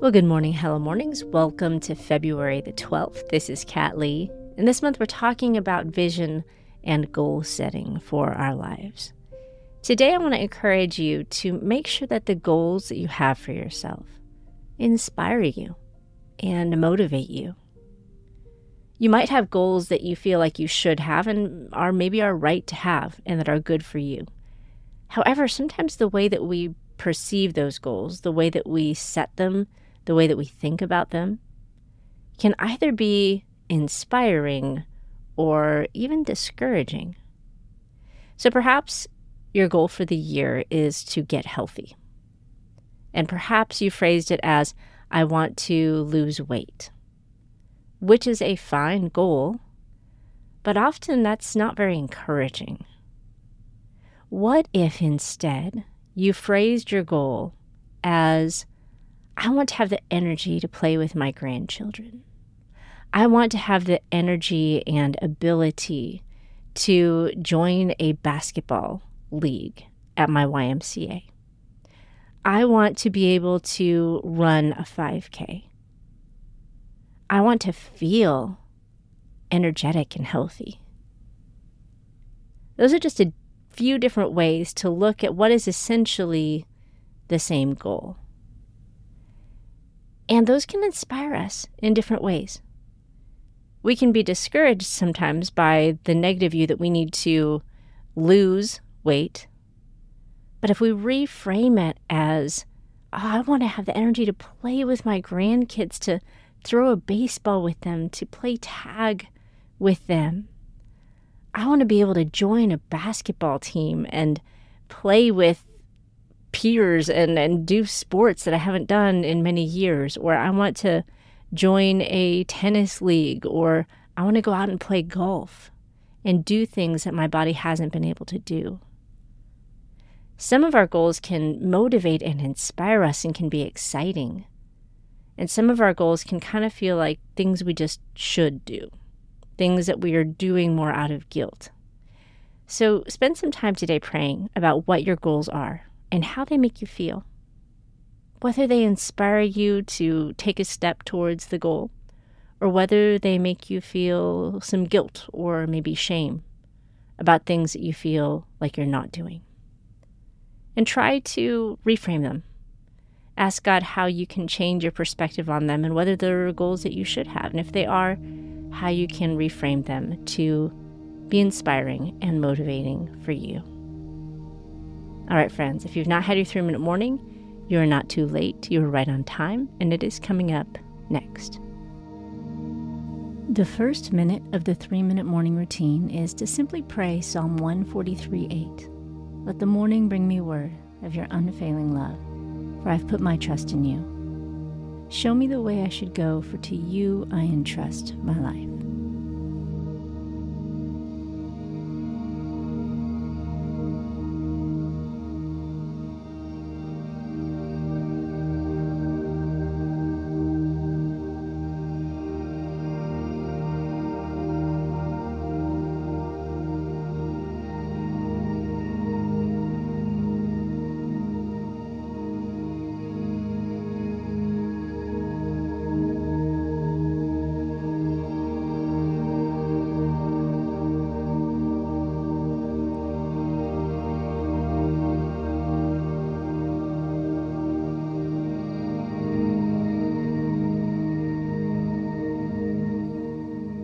Well, good morning, hello mornings. Welcome to February the 12th. This is Kat Lee. And this month we're talking about vision and goal setting for our lives. Today I want to encourage you to make sure that the goals that you have for yourself inspire you and motivate you. You might have goals that you feel like you should have and are maybe are right to have and that are good for you. However, sometimes the way that we perceive those goals, the way that we set them, the way that we think about them, can either be inspiring or even discouraging. So perhaps your goal for the year is to get healthy. And perhaps you phrased it as, I want to lose weight, which is a fine goal, but often that's not very encouraging. What if instead you phrased your goal as I want to have the energy to play with my grandchildren. I want to have the energy and ability to join a basketball league at my YMCA. I want to be able to run a 5K. I want to feel energetic and healthy. Those are just a few different ways to look at what is essentially the same goal. And those can inspire us in different ways. We can be discouraged sometimes by the negative view that we need to lose weight. But if we reframe it as, oh, I want to have the energy to play with my grandkids, to throw a baseball with them, to play tag with them, I want to be able to join a basketball team and play with peers and, and do sports that I haven't done in many years, or I want to join a tennis league, or I want to go out and play golf and do things that my body hasn't been able to do. Some of our goals can motivate and inspire us and can be exciting. And some of our goals can kind of feel like things we just should do things that we are doing more out of guilt. So spend some time today praying about what your goals are and how they make you feel. Whether they inspire you to take a step towards the goal, or whether they make you feel some guilt or maybe shame about things that you feel like you're not doing. And try to reframe them. Ask God how you can change your perspective on them and whether they're goals that you should have. And if they are, how you can reframe them to be inspiring and motivating for you. All right, friends, if you've not had your three minute morning, you are not too late. You are right on time, and it is coming up next. The first minute of the three minute morning routine is to simply pray Psalm 143 8. Let the morning bring me word of your unfailing love, for I've put my trust in you. Show me the way I should go, for to you I entrust my life.